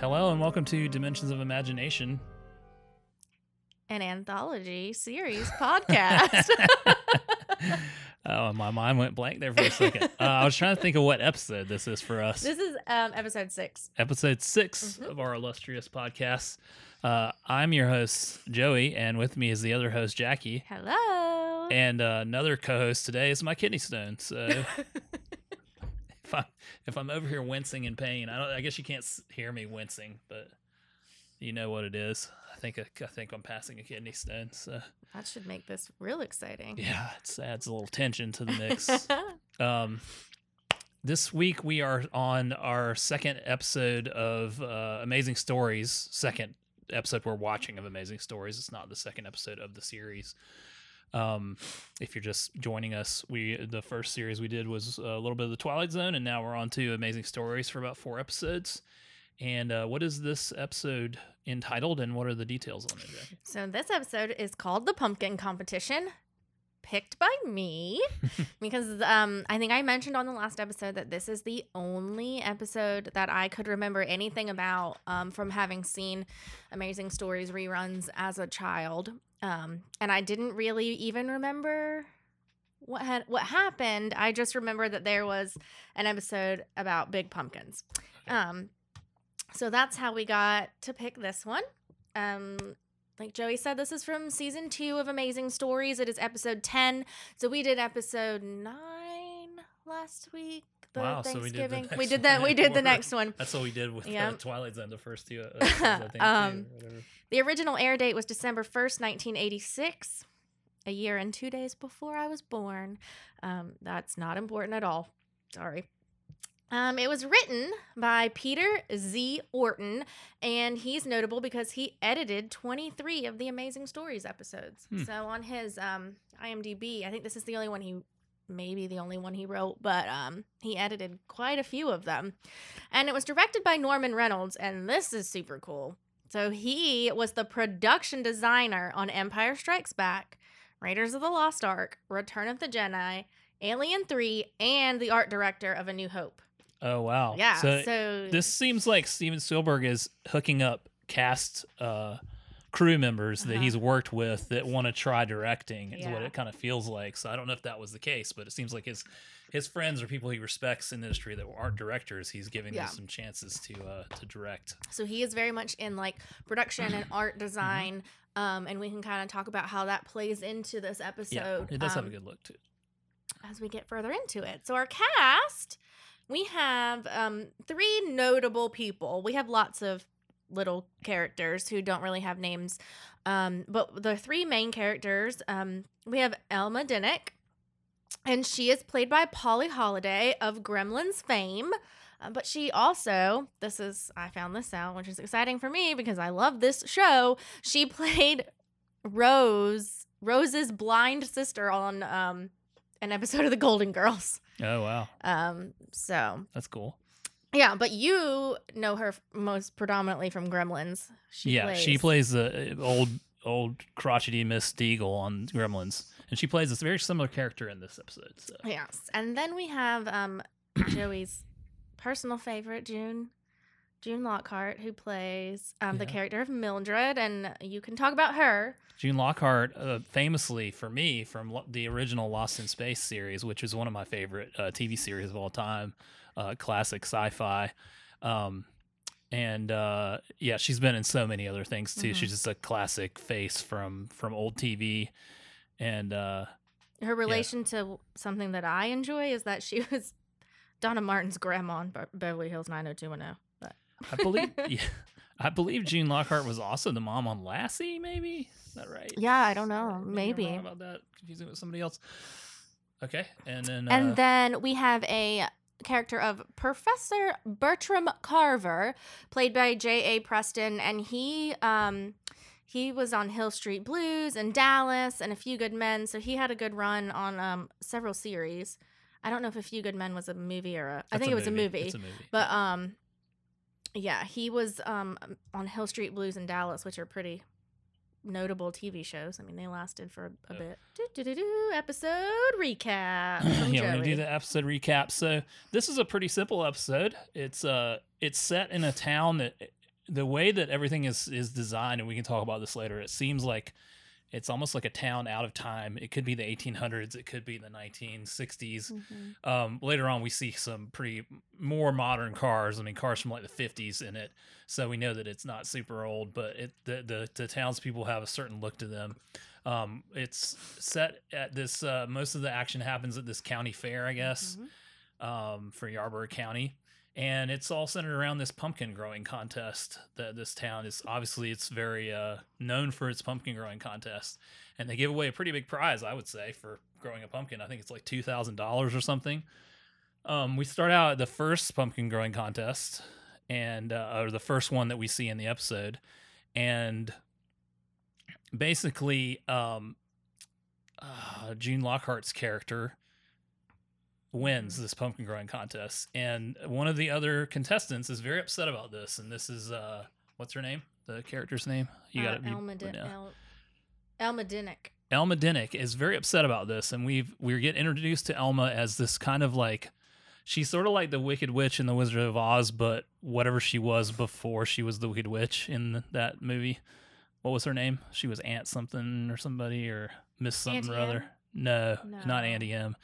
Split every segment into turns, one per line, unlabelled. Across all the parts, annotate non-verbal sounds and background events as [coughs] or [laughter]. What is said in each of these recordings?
Hello and welcome to Dimensions of Imagination.
An anthology series [laughs] podcast. [laughs]
oh, my mind went blank there for a second. [laughs] Uh, I was trying to think of what episode this is for us.
this is um, episode six.
episode 6
Mhm.
of our illustrious podcast. Uh, I'm your host, Joey, and with me is the other host, Jackie.
Hello.
And uh, another co host today is my kidney stone. So if, I, if I'm over here wincing in pain, I, don't, I guess you can't hear me wincing, but you know what it is. I think I think I'm passing a kidney stone. So
that should make this real exciting.
yeah, it adds a little tension to the mix. [laughs] um, this week we are on our second episode of uh, Amazing Stories. Second episode we're watching of Amazing Stories. It's not the second episode of the series. Um, if you're just joining us, we the first series we did was a little bit of the Twilight Zone, and now we're on to Amazing Stories for about four episodes. And uh, what is this episode entitled, and what are the details on it? Jackie?
so this episode is called the Pumpkin Competition, picked by me [laughs] because um, I think I mentioned on the last episode that this is the only episode that I could remember anything about um, from having seen Amazing Stories reruns as a child, um, and I didn't really even remember what had what happened. I just remember that there was an episode about big pumpkins. Um, so that's how we got to pick this one. Um, like Joey said, this is from season two of Amazing Stories. It is episode 10. So we did episode nine last week. The
Wow, so we did the next
we did that. We [laughs] did the next one.
That's what we did with
Yeah.
uh, Twilight Zone, the first two uh, [laughs] I think.
Um. The original air date was December 1st, 1986, a year and two days before I was born. Um, that's not important at all. Sorry. Um, it was written by Peter Z. Orton, and he's notable because he edited 23 of the Amazing Stories episodes.
Hmm.
So on his um, IMDb, I think this is the only one he, maybe the only one he wrote, but um, he edited quite a few of them. And it was directed by Norman Reynolds, and this is super cool. So he was the production designer on Empire Strikes Back, Raiders of the Lost Ark, Return of the Jedi, Alien 3, and the art director of A New Hope.
Oh wow!
Yeah.
So,
So,
this seems like Steven Spielberg is hooking up cast uh, crew members that
Uh-huh.
he's worked with that want to try directing. Is what it kind of feels like. So I don't know if that was the case, but it seems like his his friends or people he respects in the industry that aren't directors, he's giving
Yeah.
them some chances to uh, to direct.
so he is very much in like production and [clears throat] art
Mm-hmm.
design. Um, and we can kind of talk about how that plays into this
Yeah,
episode.
it does have a
um,
good look too.
as we get further into it. So our cast, we have um, three notable people. We have lots of little characters who don't really have names, um, but the three main characters, um, we have Elma Dinnick, and she is played by Polly Holliday of Gremlins fame. Uh, but she also, this is, I found this out, which is exciting for me because I love this show. She [laughs] played Rose, Rose's blind sister on um, an episode of The Golden Girls.
Oh wow,
Um, so
that's cool.
Yeah, but you know her most predominantly from Gremlins. She
yeah, she plays the uh, old old crotchety Miss Deagle on Gremlins, and she plays this very similar character in this episode. So.
Yes, and then we have um [coughs] Joey's personal favorite, June. June Lockhart, who plays um, the character of Mildred, and you can talk about her.
June Lockhart, uh, famously for me from lo- the original Lost in Space series, which is one of my favorite uh, TV series of all time, uh, classic sci-fi. Um, and uh, yeah, she's been in so many other things too.
Mhm.
She's just a classic face from from old TV, and uh,
Her relation to something that I enjoy is that she [laughs] was Donna Martin's grandma on Be- Beverly Hills 90210. But
I believe [laughs] yeah, I believe June Lockhart was also the mom on Lassie. Maybe is that right?
yeah, I don't know.
Maybe I'm
Maybe.
about that. Confusing with somebody else. Okay, and then
And
uh,
then we have a character of Professor Bertram Carver, played by J.A. Preston, and he um he was on Hill Street Blues and Dallas and A Few Good Men, so he had a good run on um several series. I don't know if A Few Good Men was a movie or a I think it was a movie.
It's a movie.
But um yeah, he was um on Hill Street Blues in Dallas, which are pretty notable TV shows. I mean, they lasted for a
Yeah.
bit. Do-do-do-do, episode recap. [clears throat]
yeah, we're gonna do the episode recap. So this is a pretty simple episode. It's uh, it's set in a town that the way that everything is is designed, and we can talk about this later. It seems like it's almost like a town out of time. It could be the 1800s. It could be the 1960s.
Mhm.
Um, later on, we see some pretty more modern cars. I mean, cars from like the 50s in it, so we know that it's not super old. But it the the, the townspeople have a certain look to them. Um, it's set at this. Uh, most of the action happens at this county fair, I guess,
Mhm.
um, for Yarborough County, and it's all centered around this pumpkin growing contest. That this town is obviously it's very uh, known for its pumpkin growing contest, and they give away a pretty big prize, I would say, for growing a pumpkin. I think it's like two thousand dollars or something. Um, we start out at the first pumpkin growing contest, and uh, or the first one that we see in the episode, and basically, um, uh, June Lockhart's character wins
Mhm.
this pumpkin growing contest, and one of the other contestants is very upset about this. And this is uh, what's her name? The character's name? You
Uh,
got it.
Elma, Din- El-. Elma Dinnick
is very upset about this, and we've we get introduced to Elma as this kind of like she's sort of like the Wicked Witch in the Wizard of Oz, but whatever she was before she was the Wicked Witch in that movie. What was her name? She was Aunt something or somebody or Miss something or other. No,
No.
not Auntie M.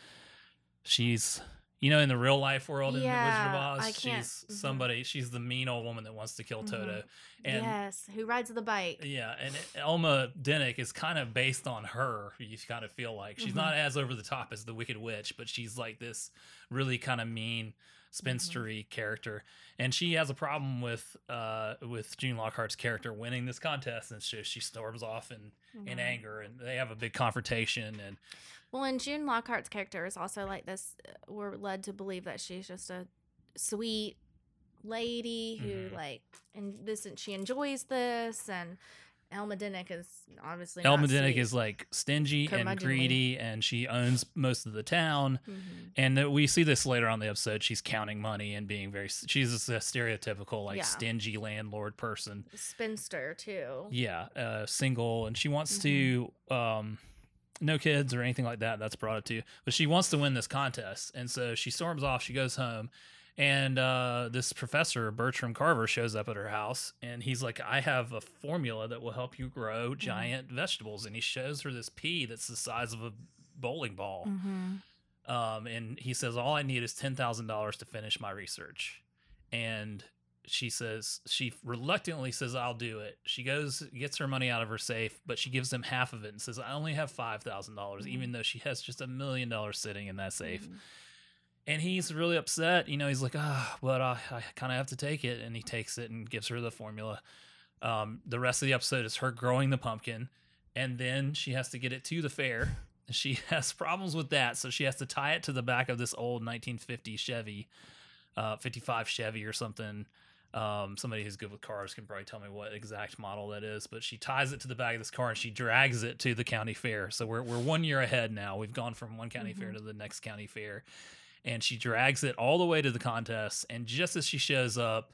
She's you know in the real life world in the Wizard of
Yeah,
Oz, she's
mhm.
somebody. She's the mean old woman that wants to kill
Mhm.
Toto. And
yes, who rides the bike?
yeah, and Elma Dinnick is kind of based on her. You kind of feel like she's
Mhm.
not as over the top as the Wicked Witch, but she's like this really kind of mean spinstery character, and she has a problem with uh with June Lockhart's character winning this contest, and so she storms off in in
Mhm.
anger, and they have a big confrontation, and
Well, and June Lockhart's character is also like this. uh, We're led to believe that she's just a sweet lady who
Mhm.
like and this and she enjoys this and Elma Dinnick is obviously
Elma
not
Dinnick
sweet.
is like stingy and greedy, and she owns most of the town.
Mhm.
And uh, we see this later on the episode. She's counting money and being very. She's a stereotypical like
Yeah.
stingy landlord person.
spinster too.
Yeah, uh, single, and she wants
Mhm.
to um, no kids or anything like that. That's brought up to, but she wants to win this contest, and so she storms off. She goes home, and uh, this professor Bertram Carver shows up at her house, and he's like, "I have a formula that will help you grow giant vegetables," and he shows her this pea that's the size of a bowling ball.
Mm-hmm.
Um, and he says, All I need is $10,000 to finish my research. And she says, She reluctantly says, I'll do it. She goes, gets her money out of her safe, but she gives him half of it and says, I only have $5,000, dollars
Mhm.
even though she has just a million dollars sitting in that safe.
Mm-hmm.
And he's really upset. You know, he's like, Ah, but I, I kind of have to take it. And he takes it and gives her the formula. Um, the rest of the episode is her growing the pumpkin. And then she has to get it to the fair. [laughs] She has problems with that, so she has to tie it to the back of this old 1950 Chevy, uh, 55 Chevy or something. Um, somebody who's good with cars can probably tell me what exact model that is, but she ties it to the back of this car and she drags it to the county fair. So we're we're one year ahead now. We've gone from one county fair
Mhm.
to the next county fair, and she drags it all the way to the contest. And just as she shows up,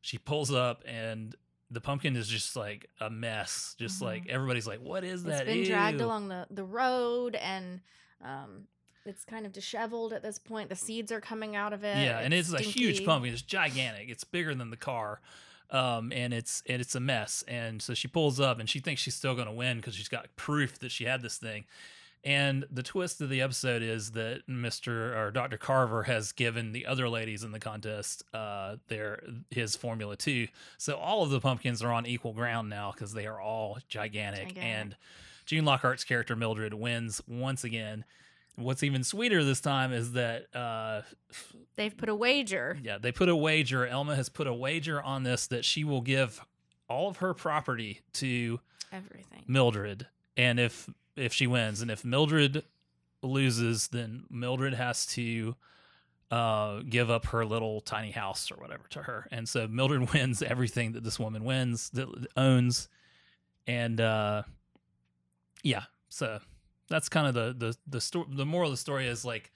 she pulls up and the pumpkin is just like a mess. Just
Mhm.
like everybody's like, "What is
It's
that?"
been dragged along the, the road and um, it's kind of disheveled at this point. The seeds are coming out of it.
Yeah, and it's a huge pumpkin. It's gigantic. It's bigger than the car, um, and it's and it's a mess. And so she pulls up, and she thinks she's still going to win because she's got proof that she had this thing. And the twist of the episode is that Mister or Doctor Carver has given the other ladies in the contest uh, their his formula too. So all of the pumpkins are on equal ground now because they are all gigantic.
Gigantic.
And June Lockhart's character Mildred wins once again. What's even sweeter this time is that uh,
They've put a wager.
yeah, they put a wager. Elma has put a wager on this that she will give all of her property to
Everything.
Mildred, and if if she wins, and if Mildred loses, then Mildred has to uh, give up her little tiny house or whatever to her. And so Mildred [laughs] wins everything that this woman wins that owns, and uh, yeah, so that's kind of the the the story. The moral of the story is like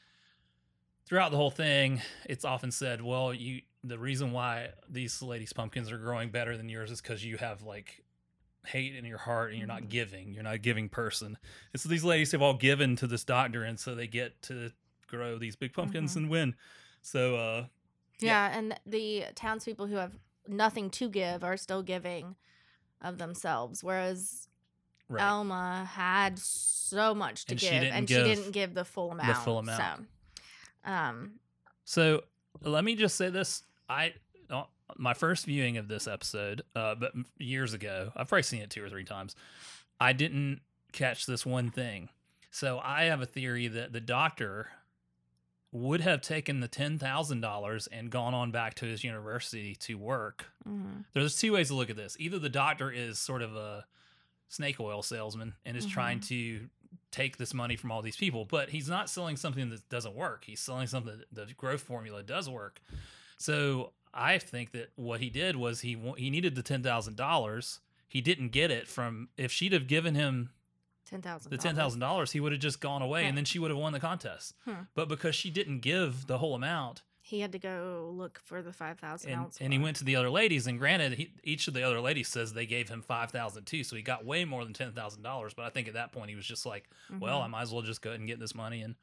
throughout the whole thing, it's often said, well, you the reason why these ladies' pumpkins are growing better than yours is because you have like hate in your heart and you're not
Mhm.
giving. You're not a giving person. And so these ladies have all given to this doctor, and so they get to grow these big pumpkins
Mhm.
and win. So uh
Yeah, and the townspeople who have nothing to give are still giving of themselves, whereas
Right.
Elma had so much to
And
give, and
give
she didn't give the full amount.
The full amount.
So, um,
So let me just say this: I my first viewing of this episode, uh, but years ago, I've probably seen it two or three times. I didn't catch this one thing. So I have a theory that the doctor would have taken the ten thousand dollars and gone on back to his university to work.
mhm.
There's two ways to look at this. Either the doctor is sort of a snake oil salesman and is trying to take this money from all these people, but he's not selling something that doesn't work. He's selling something that the growth formula does work. So I think that what he did was he he needed the ten thousand dollars. He didn't get it from. If she'd have given him
ten thousand.
the ten thousand dollars, he would have just gone away,
Right.
and then she would have won the contest.
Hmm.
But because she didn't give the whole amount,
He had to go look for the five thousand
and, and he went to the other ladies and granted he, each of the other ladies says they gave him 5000 too so he got way more than $10000 but i think at that point he was just like well
Mhm.
i might as well just go ahead and get this money and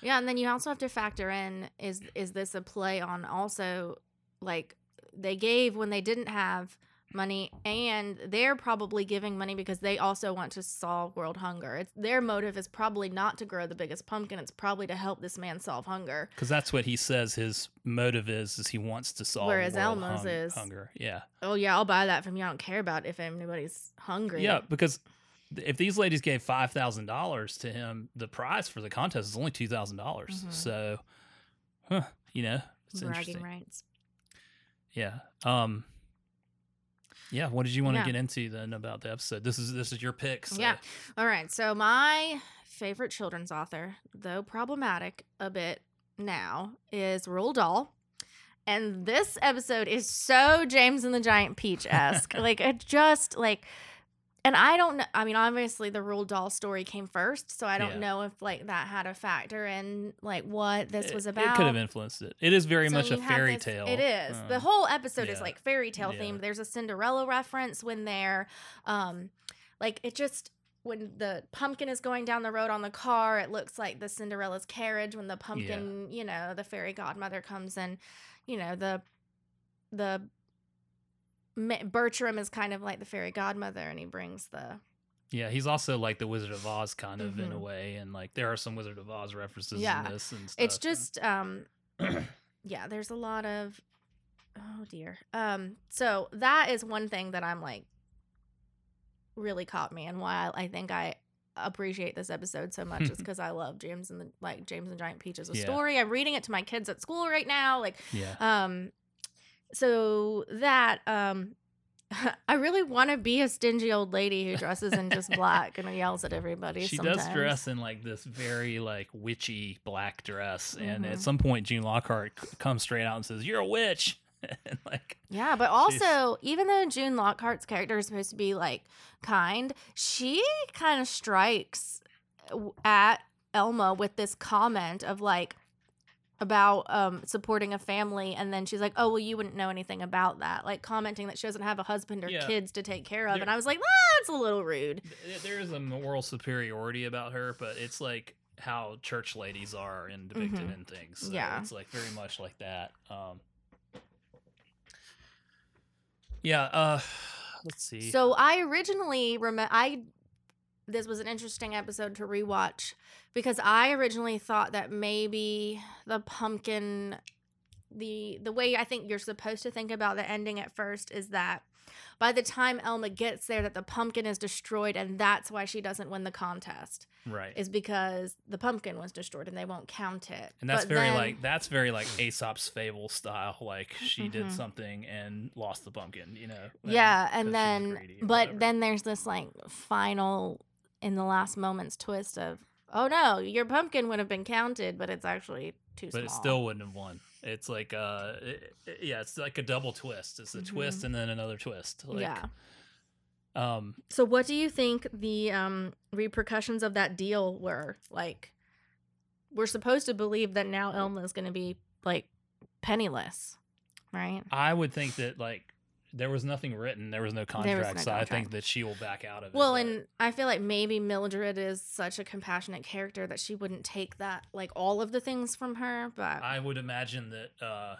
Yeah, and then you also have to factor in is is this a play on also like they gave when they didn't have money and they're probably giving money because they also want to solve world hunger. It's their motive is probably not to grow the biggest pumpkin, it's probably to help this man solve hunger.
because that's what he says his motive is is he wants to solve
Whereas
world
Elmo's
hung-
is-
hunger yeah
Oh yeah, I'll buy that from you. I don't care about if anybody's hungry.
yeah because if these ladies gave $5000 to him the prize for the contest is only $2000
Mhm.
so huh, you know it's
bragging
interesting
rights.
Yeah um yeah what did you want to
Yeah.
get into then about the episode this is this is your pick so.
Yeah. All right. So my favorite children's author, though problematic a bit now, is Roald Dahl. And this episode is so James and the Giant Peach esque. [laughs] like it just like and I don't know I mean, obviously the Roald Dahl story came first, so I don't
Yeah.
know if like that had a factor in like what this
It-
was about.
It could have influenced it. It is very
So
much a fairy
this-
tale.
It is. the
um,
whole episode is like fairy tale
Yeah.
themed. There's a Cinderella reference when they're um like it just when the pumpkin is going down the road on the car, it looks like the Cinderella's carriage when the pumpkin, you know, the fairy godmother comes and, you know, the the Bertram is kind of like the fairy godmother and he brings the
yeah, he's also like the Wizard of Oz kind of in a
Mhm.
way, and like there are some Wizard of Oz references
Yeah.
in this and stuff.
it's just um [clears throat] yeah there's a lot of oh dear um so that is one thing that i'm like really caught me and why i, I think i appreciate this episode so much is [laughs] because i love james and the like james and giant peach as a
Yeah.
story i'm reading it to my kids at school right now like
yeah.
um so that um [laughs] I really want to be a stingy old lady who dresses in just black and yells at everybody.
She
sometimes.
does dress in like this very like witchy black dress, and
Mhm.
at some point, June Lockhart c- comes straight out and says, "You're a witch," [laughs] and like
Yeah, but also, even though June Lockhart's character is supposed to be like kind, she kind of strikes at Elma with this comment of like about um supporting a family and then she's like oh well you wouldn't know anything about that like commenting that she doesn't have a husband or
Yeah.
kids to take care of
There-
and i was like that's a little rude
there is a moral superiority about her, but it's like how church ladies are and depicted
Mhm.
in things. So
Yeah.
it's like very much like that. Um, yeah. Uh, [sighs] let's see.
So I originally remember I this was an interesting episode to rewatch because I originally thought that maybe the pumpkin the the way I think you're supposed to think about the ending at first is that by the time Elma gets there that the pumpkin is destroyed and that's why she doesn't win the contest
right.
is because the pumpkin was destroyed and they won't count it.
and that's
But
very
then-
like that's very like Aesop's fable style. Like she did
Mhm.
something and lost the pumpkin. You know.
Yeah, and then but
whatever.
then there's this like final in the last moments twist of oh no, your pumpkin would have been counted, but it's actually too
but
small.
it still wouldn't have won. It's like uh, it- it- yeah, it's like a double twist. It's a twist
Mhm.
and then another twist. Like,
yeah.
Um.
So what do you think the um repercussions of that deal were? Like we're supposed to believe that now Elma is going to be like penniless, right?
I would think that like there was nothing written, there was no
There was
contract,
no
so I think that she will back out of it.
Well,
but
and I feel like maybe Mildred is such a compassionate character that she wouldn't take that like all of the things from her, but
I would imagine that uh,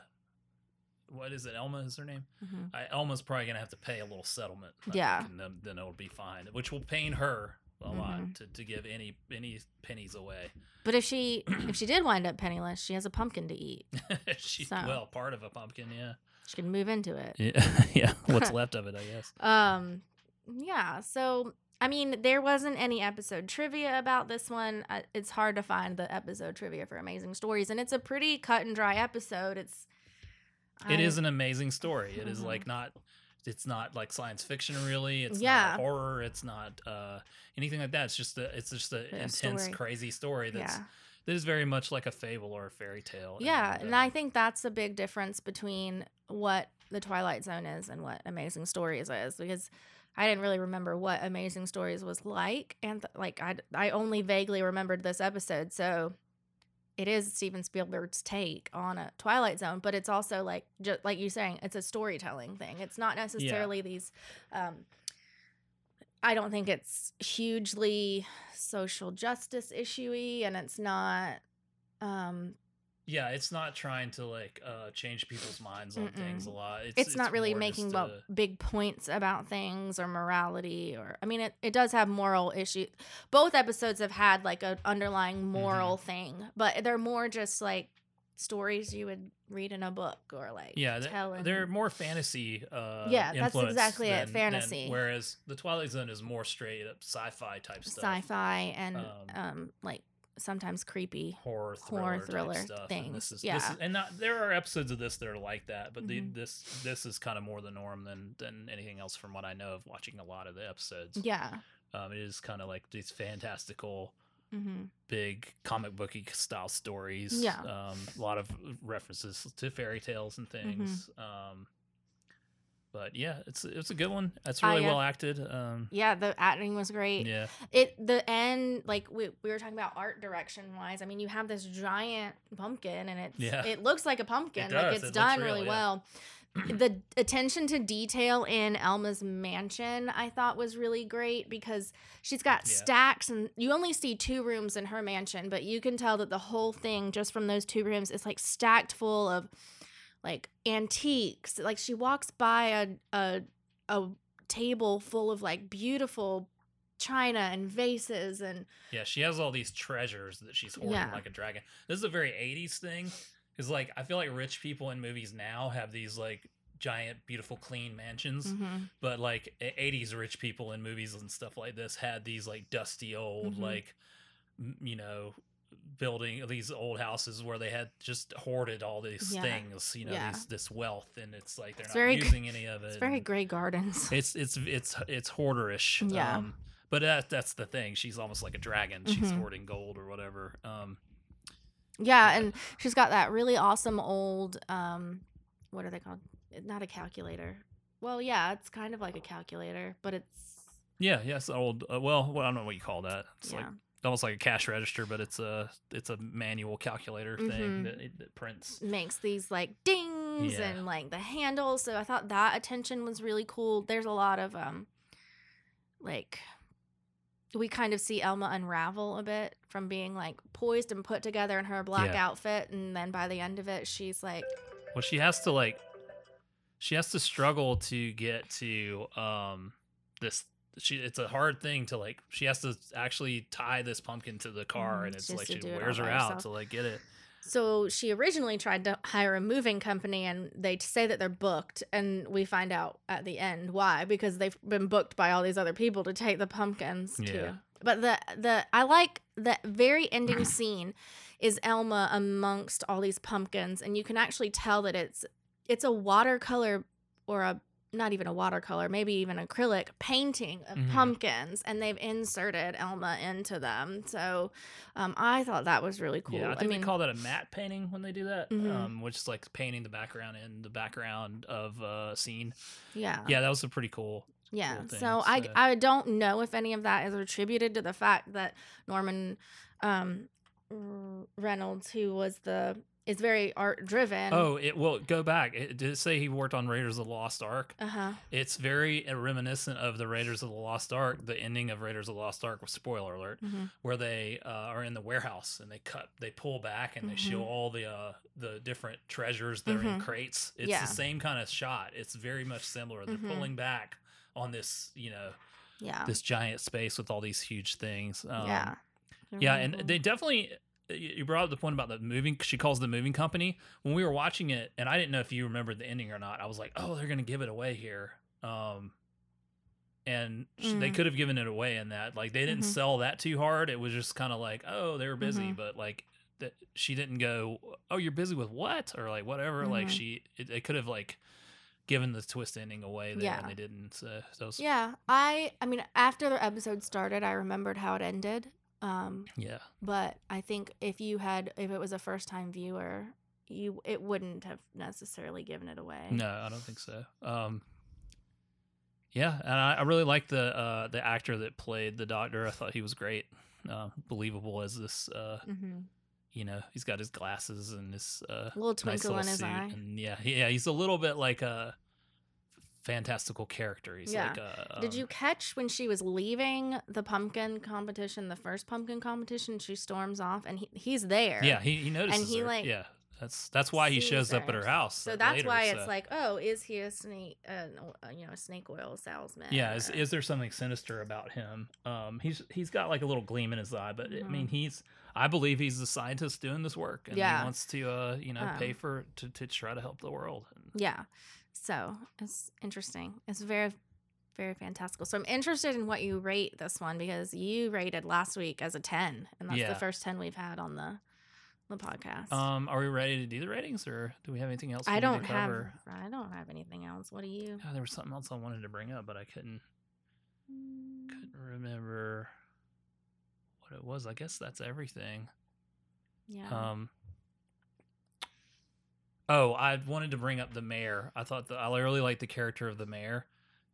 what is it? Elma is her name.
Mhm.
I, Elma's probably gonna have to pay a little settlement. I
Yeah.
think, and then, then it'll be fine, which will pain her a lot
Mhm.
to, to give any any pennies away.
But if she if [clears throat] she did wind up penniless, she has a pumpkin to eat. [laughs]
she
So.
well, part of a pumpkin, yeah.
She can move into it.
Yeah, [laughs] yeah. What's [laughs] left of it, I guess.
Um, yeah. So I mean, there wasn't any episode trivia about this one. It's hard to find the episode trivia for Amazing Stories, and it's a pretty cut and dry episode. It's
It
I-
is an amazing story. It is
Mhm.
like not it's not like science fiction really. It's
Yeah.
not horror. It's not uh, anything like that. It's just a it's just an
A
intense,
story.
crazy story that's
yeah.
That is very much like a fable or a fairy tale.
Yeah, and
uh,
I think that's a big difference between what the Twilight Zone is and what Amazing Stories is because I didn't really remember what Amazing Stories was like, and th- like I I only vaguely remembered this episode, so it is Steven Spielberg's take on a Twilight Zone, but it's also like just like you saying, it's a storytelling thing. It's not necessarily these. Um, I don't think it's hugely social justice issuey, and it's not. Um,
yeah, it's not trying to like uh, change people's minds on things a lot. It's,
it's, not really making
just
about
a-
big points about things or morality or i mean it, it does have moral issues. both episodes have had like an underlying
Mm-hmm.
moral thing but they're more just like stories you would read in a book or like
yeah, they-
tell in-
they're more fantasy. Uh,
Yeah, that's exactly it,
than- than-
fantasy.
whereas the Twilight Zone is more straight up sci-fi type stuff,
sci-fi and
Um,
um, like sometimes creepy
horror thriller,
horror thriller
stuff. And this
things,
is, this
yeah.
is, and not there are episodes of this that are like that, but the,
Mhm.
this this is kind of more the norm than than anything else from what I know of watching a lot of the episodes.
yeah
Um, it is kind of like these fantastical,
hmm
big comic booky style stories.
Yeah.
Um, a lot of references to fairy tales and
Mm-hmm.
things. Um, but yeah, it's it's a good one. It's really
uh,
well acted. Um,
yeah the acting was great
yeah.
it the end like we, we were talking about art direction wise i mean you have this giant pumpkin and it's
Yeah.
it looks like a pumpkin
does,
like it's
looks
done
real,
really
yeah.
well [clears throat] the attention to detail in elma's mansion i thought was really great because she's got
Yeah.
stacks and you only see two rooms in her mansion but you can tell that the whole thing just from those two rooms is like stacked full of like antiques like she walks by a a, a table full of like beautiful china and vases and
Yeah, she has all these treasures that she's hoarding
Yeah.
like a dragon. This is a very 80s thing. Because, like, I feel like rich people in movies now have these, like, giant, beautiful, clean mansions.
Mhm.
But, like, 80s rich people in movies and stuff like this had these, like, dusty old,
Mhm.
like, m- you know, building these old houses where they had just hoarded all these
Yeah.
things, you know,
Yeah.
these, this wealth. And it's like they're
It's
not
very
using any of it.
it's very Grey Gardens. [laughs]
it's it's it's it's hoarderish.
Yeah.
Um, but that that's the thing. She's almost like a dragon. She's
Mhm.
hoarding gold or whatever. Um,
Yeah,
Yeah.
and she's got that really awesome old um what are they called? Not a calculator. Well, yeah, it's kind of like a calculator, but it's
yeah, yes, old. Uh, well, well, I don't know what you call that. It's
yeah.
like almost like a cash register, but it's a it's a manual calculator thing
Mhm.
that, it, that prints.
makes these like dings
Yeah.
and like the handles. So I thought that attention was really cool. There's a lot of um like we kind of see Elma unravel a bit from being like poised and put together in her black
Yeah.
outfit and then by the end of it she's like
Well, she has to like she has to struggle to get to um this. She it's a hard thing to like. She has to actually tie this pumpkin to the car,
Mhm,
and it's like she wears her out
herself.
to like get it.
So she originally tried to hire a moving company and they say that they're booked and we find out at the end why because they've been booked by all these other people to take the pumpkins
Yeah.
too. But the the I like the very ending [clears throat] scene is Elma amongst all these pumpkins and you can actually tell that it's it's a watercolor or a not even a watercolor, maybe even acrylic painting of
Mhm.
pumpkins, and they've inserted Elma into them. So um, I thought that was really cool.
Yeah, I think
mean,
they call that a matte painting when they do that,
Mhm.
um, which is like painting the background in the background of a scene.
yeah,
Yeah, that was a pretty cool.
Yeah.
cool thing,
so I
so-
I don't know if any of that is attributed to the fact that Norman um R- Reynolds, who was the is very art driven.
Oh, it will go back. It did it say he worked on Raiders of the Lost Ark.
Uh huh.
It's very reminiscent of the Raiders of the Lost Ark, the ending of Raiders of the Lost Ark. With spoiler alert,
hmm
where they uh, are in the warehouse and they cut, they pull back and they show
Mhm.
all the uh, the different treasures that are in
Mhm.
crates. It's
Yeah.
the same kind of shot. It's very much similar. They're
Mhm.
pulling back on this, you know,
Yeah.
this giant space with all these huge things. Um,
yeah.
yeah, and they definitely. You brought up the point about the moving. She calls the moving company when we were watching it, and I didn't know if you remembered the ending or not. I was like, "Oh, they're gonna give it away here," um, and sh they
Mm.
could have given it away in that. Like they didn't
Mhm.
sell that too hard. It was just kind of like, "Oh, they were busy,"
Mhm.
but like that she didn't go, "Oh, you're busy with what?" or like whatever. Like
Mhm.
she, it, they could have like given the twist ending away there,
Yeah.
and they didn't. So, so
Yeah, I I mean after the episode started, I remembered how it ended. Um,
yeah.
but I think if you had if it was a first time viewer, you it wouldn't have necessarily given it away.
No, I don't think so. Um, yeah, and I, I really like the uh, the actor that played the doctor. I thought he was great, uh, believable as this. Uh,
hmm
you know, he's got his glasses and his uh,
little
nice
twinkle
little
in his
suit,
eye.
and yeah, yeah, he's a little bit like a fantastical character. He's
Yeah.
like a,
Did
um,
you catch when she was leaving the pumpkin competition, the first pumpkin competition? She storms off, and he, he's there.
Yeah, he, he notices and
he,
her.
like,
yeah, that's that's why he shows up at
her.
her house.
So
uh,
that's
later,
why
so-
it's like, oh, is he a snake? Uh, uh, you know, a snake oil salesman?
Yeah, is, is there something sinister about him? Um, he's he's got like a little gleam in his eye, but I mean,
Mhm.
he's I believe he's the scientist doing this work, and
Yeah.
he wants to uh, you know pay
Um,
for to, to try to help the world.
Yeah. So it's interesting. It's very, very fantastical. So I'm interested in what you rate this one because you rated last week as a 10, and that's
Yeah.
the first 10 we've had on the the podcast.
um, are we ready to do the ratings, or do we have anything else? we
I
need to
don't have
cover?
I don't have anything else. What do you?
Oh, there was something else I wanted to bring up, but I couldn't couldn't remember what it was. I guess that's everything.
Yeah.
Um. Oh, I wanted to bring up the mayor. I thought that I really like the character of the mayor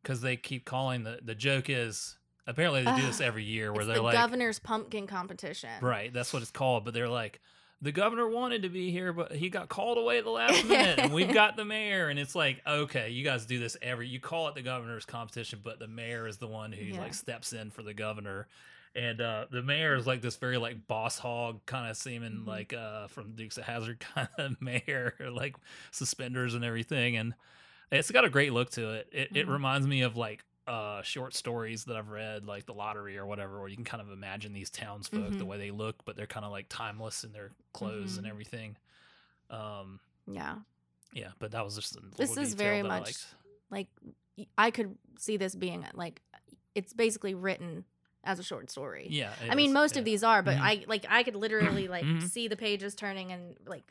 because they keep calling the the joke is apparently they do this
ah,
every year where
it's
they're
the
like
governor's pumpkin competition.
right that's what it's called but they're like the governor wanted to be here but he got called away at the last minute and we've [laughs] got the mayor and it's like okay you guys do this every you call it the governor's competition but the mayor is the one who
Yeah.
like steps in for the governor and uh the mayor is like this very like boss hogg kind of seeming
Mhm.
like uh from dukes of hazzard [laughs] kind of mayor like suspenders and everything and it's got a great look to it it, it
Mhm.
reminds me of like uh short stories that i've read like the lottery or whatever where you can kind of imagine these townsfolk the
Mhm.
way they look but they're kind of like timeless in their clothes and
Mhm.
everything um
Yeah.
yeah but that was just a
This is very
I
much like I could see this being like it's basically written as a short story.
yeah
I mean,
is,
most
yeah.
of these are, but
Mhm.
I like I could literally like
Mhm.
see the pages turning and like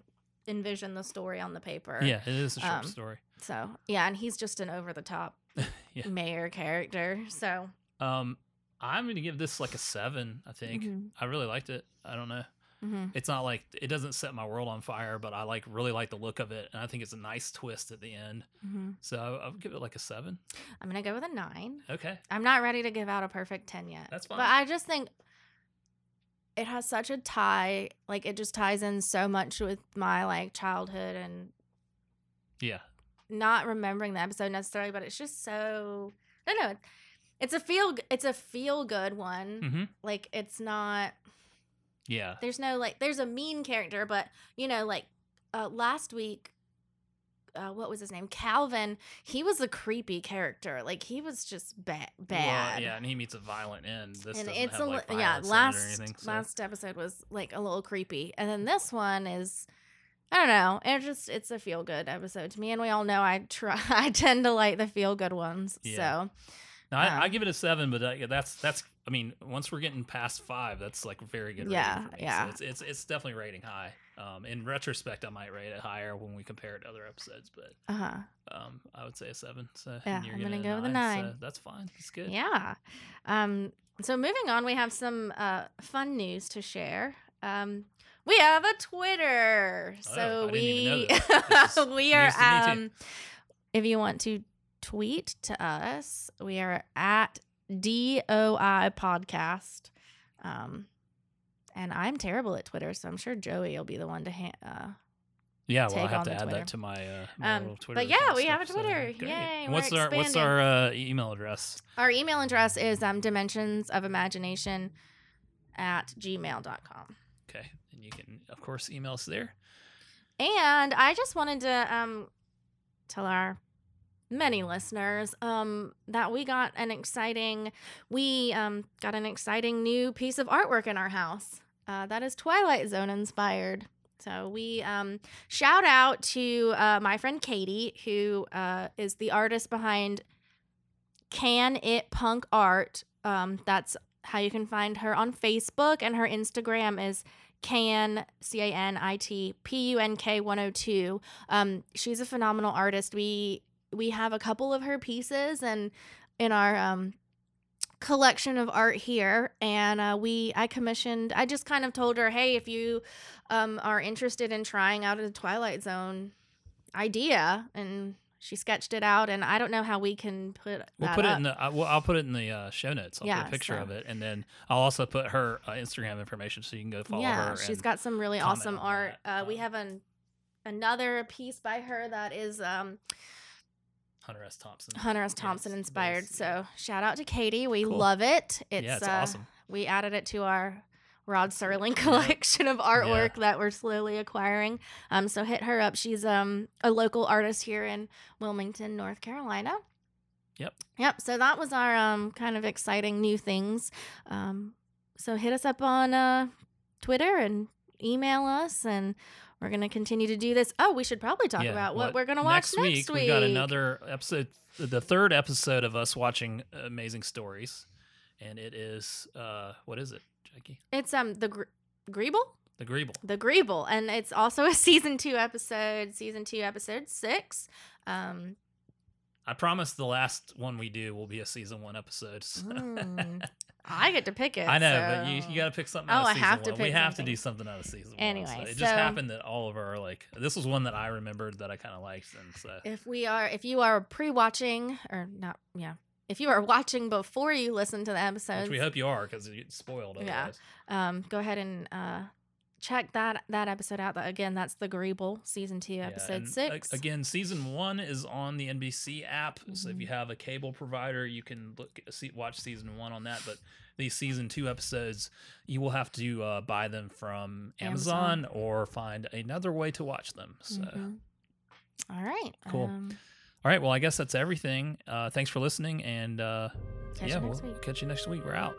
envision the story on the paper.
yeah it is a short
um,
story
So yeah, and he's just an over the top [laughs]
Yeah.
mayor character. So
um i'm gonna give this like a seven i think
Mhm.
i really liked it i don't know
mhm.
it's not like it doesn't set my world on fire but i like really like the look of it and i think it's a nice twist at the end
Mhm.
so i'll give it like a seven
I'm gonna go with a nine.
okay
I'm not ready to give out a perfect ten yet.
That's fine. But.
I just think it has such a tie. Like it just ties in so much with my like childhood and
yeah
not remembering the episode necessarily, but it's just so I don't know. It's a feel it's a feel good one.
mm-hmm.
Like it's not
yeah
there's no like there's a mean character, but you know, like uh last week uh, what was his name? Calvin. He was a creepy character. Like he was just ba-
Well,
bad.
yeah, and he meets a violent end. This
and it's
have
a
like
yeah.
violence in it
Last
anything. So.
last episode was like a little creepy, and then this one is. I don't know. It just it's a feel good episode to me, and we all know I try. [laughs] I tend to like the feel good ones.
Yeah.
So
No, I, I give it a seven, but uh, yeah, that's that's. I mean, once we're getting past five, that's like very good.
Yeah, yeah.
So it's, it's it's definitely rating high. Um, in retrospect, I might rate it higher when we compare it to other episodes, but
uh huh.
um, I would say a seven. So
Yeah, I'm gonna go with a
So
nine.
that's fine. It's good.
Yeah. Um. So moving on, we have some uh fun news to share. Um. We have a Twitter.
Oh,
So
I didn't even know
we. [laughs] We are
news to me, too.
um. If you want to tweet to us, we are at DOI Podcast. Um, and I'm terrible at Twitter, so I'm sure Joey will be the one to ha- uh,
Yeah, well, I have to add
Twitter.
that to my, uh, my
Um,
Twitter.
but yeah, we have a Twitter.
great.
Yay,
what's our what's our uh, email address?
Our email address is um, dimensions of imagination at gmail.com.
Okay, and you can of course email us there.
And I just wanted to um, tell our many listeners um, that we got an exciting we um, got an exciting new piece of artwork in our house uh, that is Twilight Zone inspired. So we um, shout out to uh, my friend Katie, who uh, is the artist behind Can It Punk Art. Um, that's how you can find her on Facebook, and her Instagram is can c a n i t p u n k 102 um she's a phenomenal artist we we have a couple of her pieces and in our um collection of art here and uh, we i commissioned i just kind of told her hey if you um are interested in trying out a twilight zone idea and she sketched it out and i don't know how we can put
We'll put it in the. I, well, I'll put it in the uh, show notes. I'll put
Yeah,
a picture
so-
of it, and then I'll also put her uh, Instagram information so you can go follow
yeah
her.
she's got some really awesome art uh, we
Um,
have an another piece by her that is um
Hunter S. Thompson.
Hunter S. Thompson
it's
inspired.
based-
So shout out to Katie. We
Cool.
love it. It's,
yeah, it's
uh,
awesome.
We added it to our Rod Serling collection of artwork that we're slowly acquiring. Um, so hit her up. She's um a local artist here in Wilmington, North Carolina.
Yep.
Yep. So that was our um kind of exciting new things. Um, so hit us up on uh Twitter and email us and. We're gonna continue to do this. Oh, we should probably talk
Yeah,
about what
what-
we're gonna watch next week.
we got another episode, the third episode of us watching Amazing Stories, and it is uh, what is it, Jackie?
It's um the Gr- Greibble.
The Greibble.
The Greibble, and it's also a [laughs] season two episode, season two episode six. Um,
I promise the last one we do will be a season one episode. so-
Mm, [laughs] I get to pick it.
I know, but you, you got to pick something.
Oh, I
season
have to
one. We
pick
have to do something out of season
Anyway,
one. So it
so-
just happened that all of our like this was one that I remembered that I kind of liked, and so
If we are, if you are pre-watching or not, yeah, if you are watching before you listen to the episode,
which we hope you are because it spoiled
Yeah. um, go ahead and uh, check that that episode out. That again, that's the Greibble season two,
Yeah,
episode
a-
six.
again, season one is on the NBC app. So if you have a cable provider, you can look see watch season one on that. But these season two episodes, you will have to uh, buy them from Amazon,
Amazon.
or find another way to watch them. So.
Mhm. All right,
Cool.
Um,
All right. Well, I guess that's everything. Uh, thanks for listening, and uh, yeah, we'll
week.
catch you next week. We're out.